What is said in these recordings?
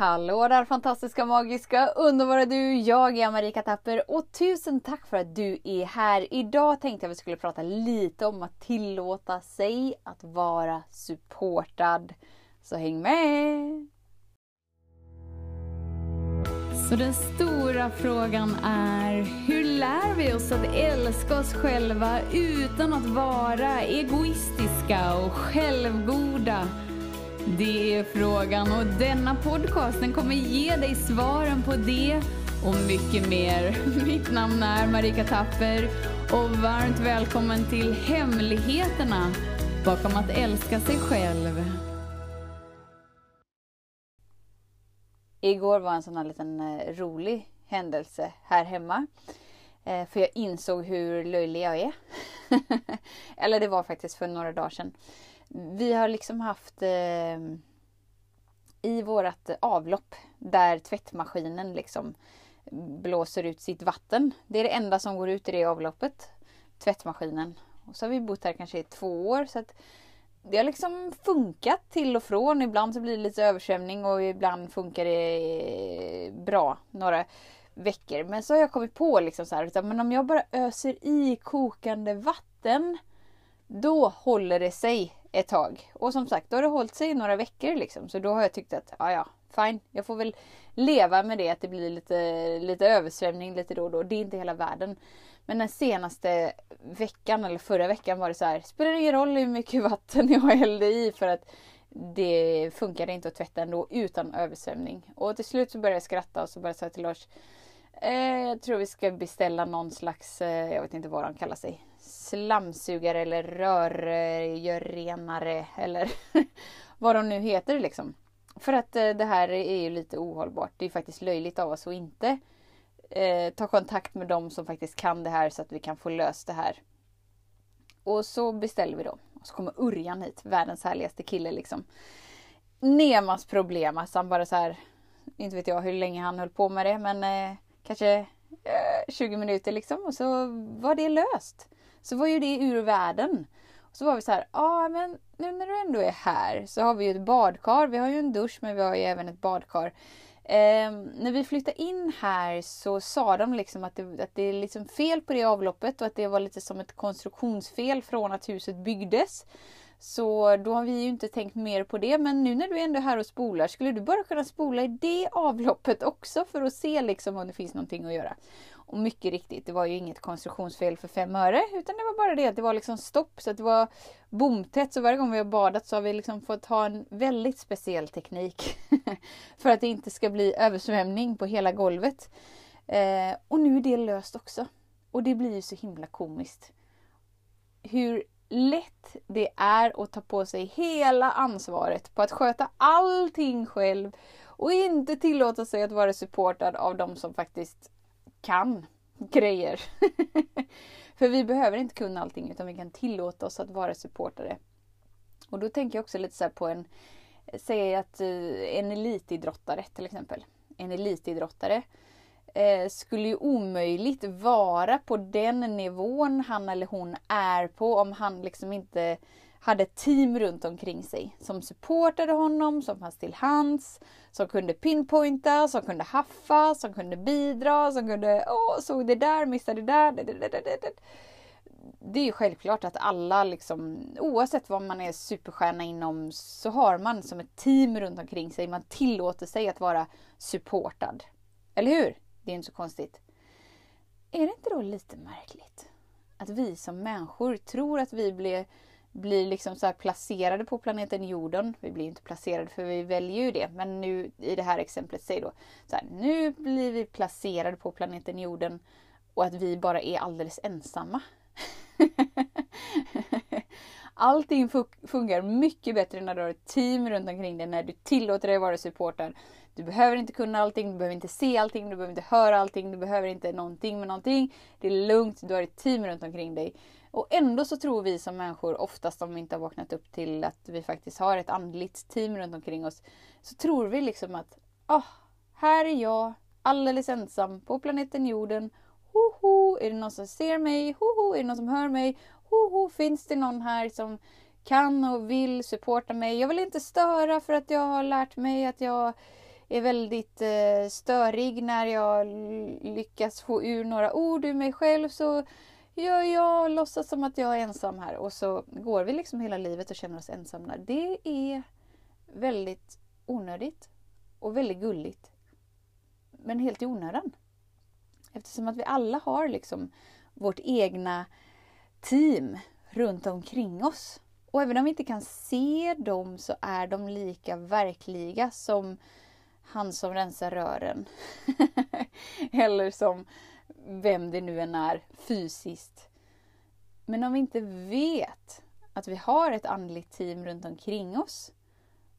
Hallå där fantastiska, magiska, underbara du! Jag är Marika Tapper och tusen tack för att du är här. Idag tänkte jag att vi skulle prata lite om att tillåta sig att vara supportad. Så häng med! Så den stora frågan är, hur lär vi oss att älska oss själva utan att vara egoistiska och självgoda? Det är frågan och denna podcast den kommer ge dig svaren på det och mycket mer. Mitt namn är Marika Tapper och varmt välkommen till Hemligheterna bakom att älska sig själv. Igår var en sån här liten eh, rolig händelse här hemma. Eh, för jag insåg hur löjlig jag är. Eller det var faktiskt för några dagar sedan. Vi har liksom haft eh, i vårat avlopp där tvättmaskinen liksom blåser ut sitt vatten. Det är det enda som går ut i det avloppet. Tvättmaskinen. Och så har vi bott här kanske i två år. så att det har liksom funkat till och från. Ibland så blir det lite översvämning och ibland funkar det eh, bra några veckor. Men så har jag kommit på liksom så här, men om jag bara öser i kokande vatten då håller det sig ett tag. Och som sagt, då har det hållit sig i några veckor liksom. Så då har jag tyckt att, ja ja, fine. Jag får väl leva med det att det blir lite, lite översvämning lite då och då. Det är inte hela världen. Men den senaste veckan eller förra veckan var det så här, spelar ingen roll hur mycket vatten jag hällde i för att det funkade inte att tvätta ändå utan översvämning. Och till slut så började jag skratta och så började jag säga till Lars jag tror vi ska beställa någon slags, eh, jag vet inte vad de kallar sig, slamsugare eller rörgörrenare eller vad de nu heter liksom. För att eh, det här är ju lite ohållbart. Det är faktiskt löjligt av oss att inte eh, ta kontakt med dem som faktiskt kan det här så att vi kan få löst det här. Och så beställer vi då. Och så kommer Urjan hit, världens härligaste kille liksom. Nemas problem, alltså han bara så här, inte vet jag hur länge han höll på med det men eh, kanske eh, 20 minuter liksom och så var det löst. Så var ju det ur världen. Och så var vi så här, ja ah, men nu när du ändå är här så har vi ju ett badkar. Vi har ju en dusch men vi har ju även ett badkar. Eh, när vi flyttade in här så sa de liksom att det, att det är liksom fel på det avloppet och att det var lite som ett konstruktionsfel från att huset byggdes. Så då har vi ju inte tänkt mer på det. Men nu när du ändå är här och spolar, skulle du bara kunna spola i det avloppet också för att se liksom om det finns någonting att göra? Och mycket riktigt, det var ju inget konstruktionsfel för fem öre. Utan det var bara det att det var liksom stopp. Så att det var bomtätt. Så varje gång vi har badat så har vi liksom fått ha en väldigt speciell teknik. för att det inte ska bli översvämning på hela golvet. Eh, och nu är det löst också. Och det blir ju så himla komiskt. Hur lätt det är att ta på sig hela ansvaret på att sköta allting själv och inte tillåta sig att vara supportad av de som faktiskt kan grejer. För vi behöver inte kunna allting utan vi kan tillåta oss att vara supportare. Och då tänker jag också lite så på en, säg att eh, en elitidrottare till exempel. En elitidrottare eh, skulle ju omöjligt vara på den nivån han eller hon är på om han liksom inte hade ett team runt omkring sig som supportade honom, som fanns till hands, som kunde pinpointa, som kunde haffa, som kunde bidra, som kunde åh, såg det där, missade det där. Det, det, det, det är ju självklart att alla, liksom, oavsett vad man är superstjärna inom, så har man som ett team runt omkring sig. Man tillåter sig att vara supportad. Eller hur? Det är inte så konstigt. Är det inte då lite märkligt? Att vi som människor tror att vi blir blir liksom så placerade på planeten jorden. Vi blir inte placerade för vi väljer ju det. Men nu i det här exemplet, säg då så här, nu blir vi placerade på planeten jorden och att vi bara är alldeles ensamma. Allting fungerar mycket bättre när du har ett team runt omkring dig, när du tillåter dig att vara supportad. Du behöver inte kunna allting, du behöver inte se allting, du behöver inte höra allting, du behöver inte någonting med någonting. Det är lugnt, du har ett team runt omkring dig. Och ändå så tror vi som människor, oftast om vi inte har vaknat upp till att vi faktiskt har ett andligt team runt omkring oss, så tror vi liksom att oh, här är jag, alldeles ensam på planeten jorden. Hoho, är det någon som ser mig? Hoho, är det någon som hör mig? Hoho, finns det någon här som kan och vill supporta mig? Jag vill inte störa för att jag har lärt mig att jag är väldigt eh, störig när jag lyckas få ur några ord ur mig själv så gör jag låtsas som att jag är ensam här och så går vi liksom hela livet och känner oss ensamma. Det är väldigt onödigt och väldigt gulligt. Men helt i onödan. Eftersom att vi alla har liksom vårt egna team runt omkring oss. Och även om vi inte kan se dem så är de lika verkliga som han som rensar rören. Eller som vem det nu än är fysiskt. Men om vi inte vet att vi har ett andligt team runt omkring oss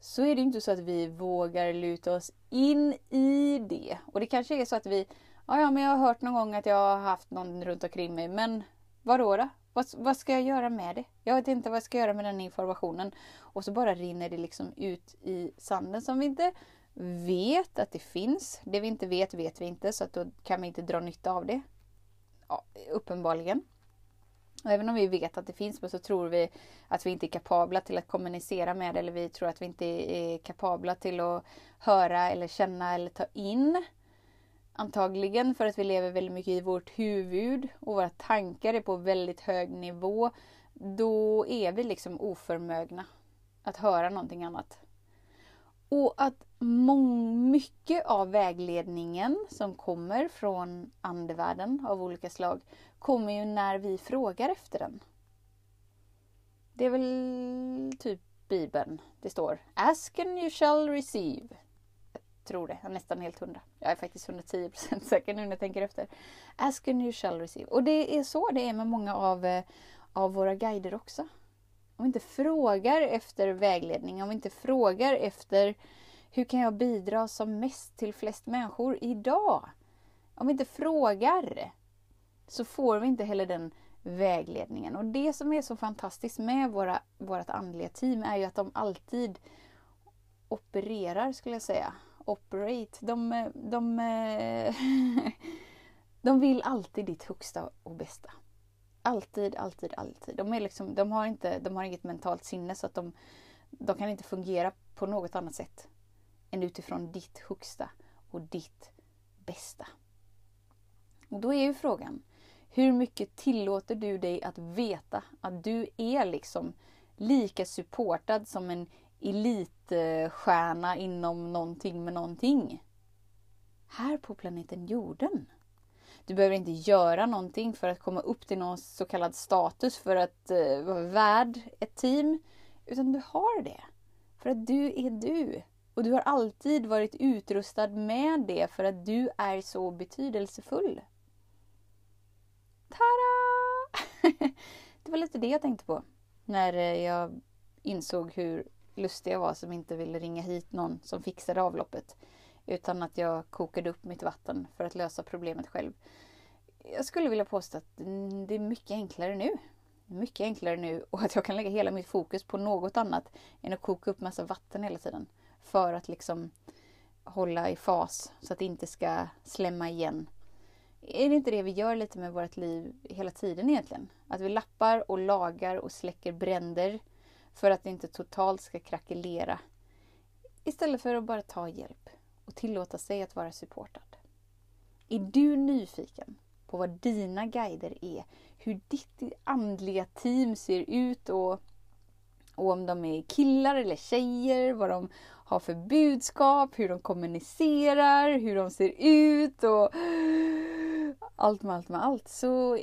så är det inte så att vi vågar luta oss in i det. Och det kanske är så att vi, ja, ja men jag har hört någon gång att jag har haft någon runt omkring mig, men vadå då? Vad, vad ska jag göra med det? Jag vet inte vad jag ska göra med den informationen. Och så bara rinner det liksom ut i sanden som vi inte vet att det finns. Det vi inte vet, vet vi inte, så att då kan vi inte dra nytta av det. Ja, uppenbarligen. Och även om vi vet att det finns, men så tror vi att vi inte är kapabla till att kommunicera med det, eller vi tror att vi inte är kapabla till att höra eller känna eller ta in. Antagligen för att vi lever väldigt mycket i vårt huvud och våra tankar är på väldigt hög nivå. Då är vi liksom oförmögna att höra någonting annat. Och att mycket av vägledningen som kommer från andevärlden av olika slag kommer ju när vi frågar efter den. Det är väl typ Bibeln det står. Ask and you shall receive. Jag tror det, jag är nästan helt hundra. Jag är faktiskt 110% säker nu när jag tänker efter. Ask and you shall receive. Och det är så det är med många av, eh, av våra guider också. Om vi inte frågar efter vägledning, om vi inte frågar efter hur kan jag bidra som mest till flest människor idag? Om vi inte frågar så får vi inte heller den vägledningen. Och det som är så fantastiskt med våra, vårt andliga team är ju att de alltid opererar, skulle jag säga. Operate. De, de, eh, de vill alltid ditt högsta och bästa. Alltid, alltid, alltid. De, är liksom, de, har, inte, de har inget mentalt sinne så att de, de kan inte fungera på något annat sätt än utifrån ditt högsta och ditt bästa. Och då är ju frågan, hur mycket tillåter du dig att veta att du är liksom lika supportad som en elitstjärna inom någonting med någonting? Här på planeten jorden. Du behöver inte göra någonting för att komma upp till någon så kallad status för att uh, vara värd ett team. Utan du har det. För att du är du. Och du har alltid varit utrustad med det för att du är så betydelsefull. Tada! Det var lite det jag tänkte på när eh, jag insåg hur lustig jag var som inte ville ringa hit någon som fixade avloppet. Utan att jag kokade upp mitt vatten för att lösa problemet själv. Jag skulle vilja påstå att det är mycket enklare nu. Mycket enklare nu och att jag kan lägga hela mitt fokus på något annat än att koka upp massa vatten hela tiden. För att liksom hålla i fas så att det inte ska slämma igen. Är det inte det vi gör lite med vårt liv hela tiden egentligen? Att vi lappar och lagar och släcker bränder för att det inte totalt ska krackelera. Istället för att bara ta hjälp och tillåta sig att vara supportad. Är du nyfiken på vad dina guider är? Hur ditt andliga team ser ut och, och om de är killar eller tjejer, vad de har för budskap, hur de kommunicerar, hur de ser ut och allt med allt med allt. Så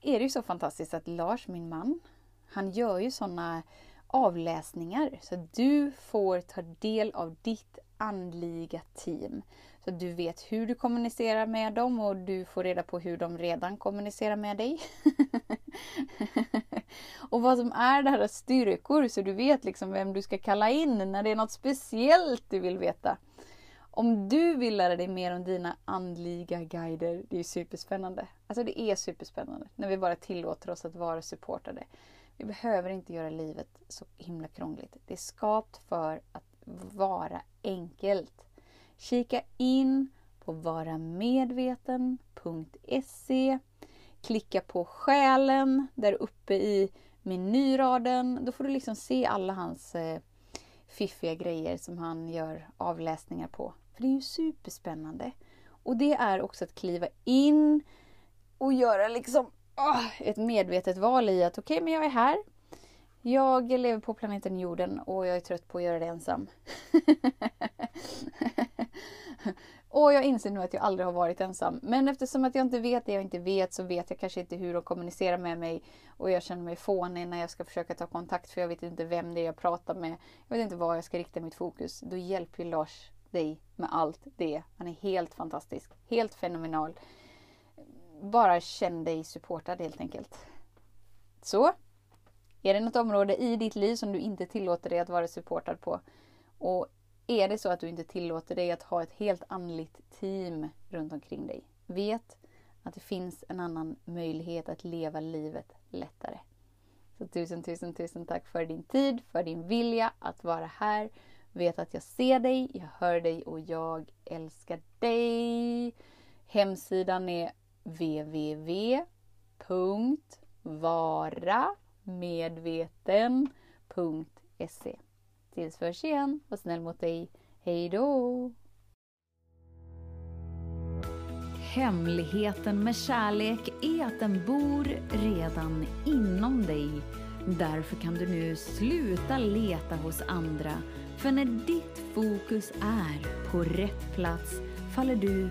är det ju så fantastiskt att Lars, min man, han gör ju sådana avläsningar så att du får ta del av ditt andliga team. Så att du vet hur du kommunicerar med dem och du får reda på hur de redan kommunicerar med dig. och vad som är deras styrkor så du vet liksom vem du ska kalla in när det är något speciellt du vill veta. Om du vill lära dig mer om dina andliga guider, det är superspännande. Alltså det är superspännande när vi bara tillåter oss att vara supportade. Du behöver inte göra livet så himla krångligt. Det är skapt för att vara enkelt. Kika in på varamedveten.se Klicka på själen där uppe i menyraden. Då får du liksom se alla hans eh, fiffiga grejer som han gör avläsningar på. För det är ju superspännande. Och det är också att kliva in och göra liksom oh, ett medvetet val i att okej, okay, men jag är här. Jag lever på planeten jorden och jag är trött på att göra det ensam. och jag inser nu att jag aldrig har varit ensam. Men eftersom att jag inte vet det jag inte vet så vet jag kanske inte hur de kommunicerar med mig. Och jag känner mig fånig när jag ska försöka ta kontakt för jag vet inte vem det är jag pratar med. Jag vet inte var jag ska rikta mitt fokus. Då hjälper Lars dig med allt det. Han är helt fantastisk. Helt fenomenal. Bara känn dig supportad helt enkelt. Så. Är det något område i ditt liv som du inte tillåter dig att vara supportad på? Och är det så att du inte tillåter dig att ha ett helt andligt team runt omkring dig? Vet att det finns en annan möjlighet att leva livet lättare. Så tusen, tusen, tusen tack för din tid, för din vilja att vara här. Vet att jag ser dig, jag hör dig och jag älskar dig. Hemsidan är www.varamedveten.se Tills vi hörs igen, var snäll mot dig. Hej då! Hemligheten med kärlek är att den bor redan inom dig. Därför kan du nu sluta leta hos andra. För när ditt fokus är på rätt plats faller du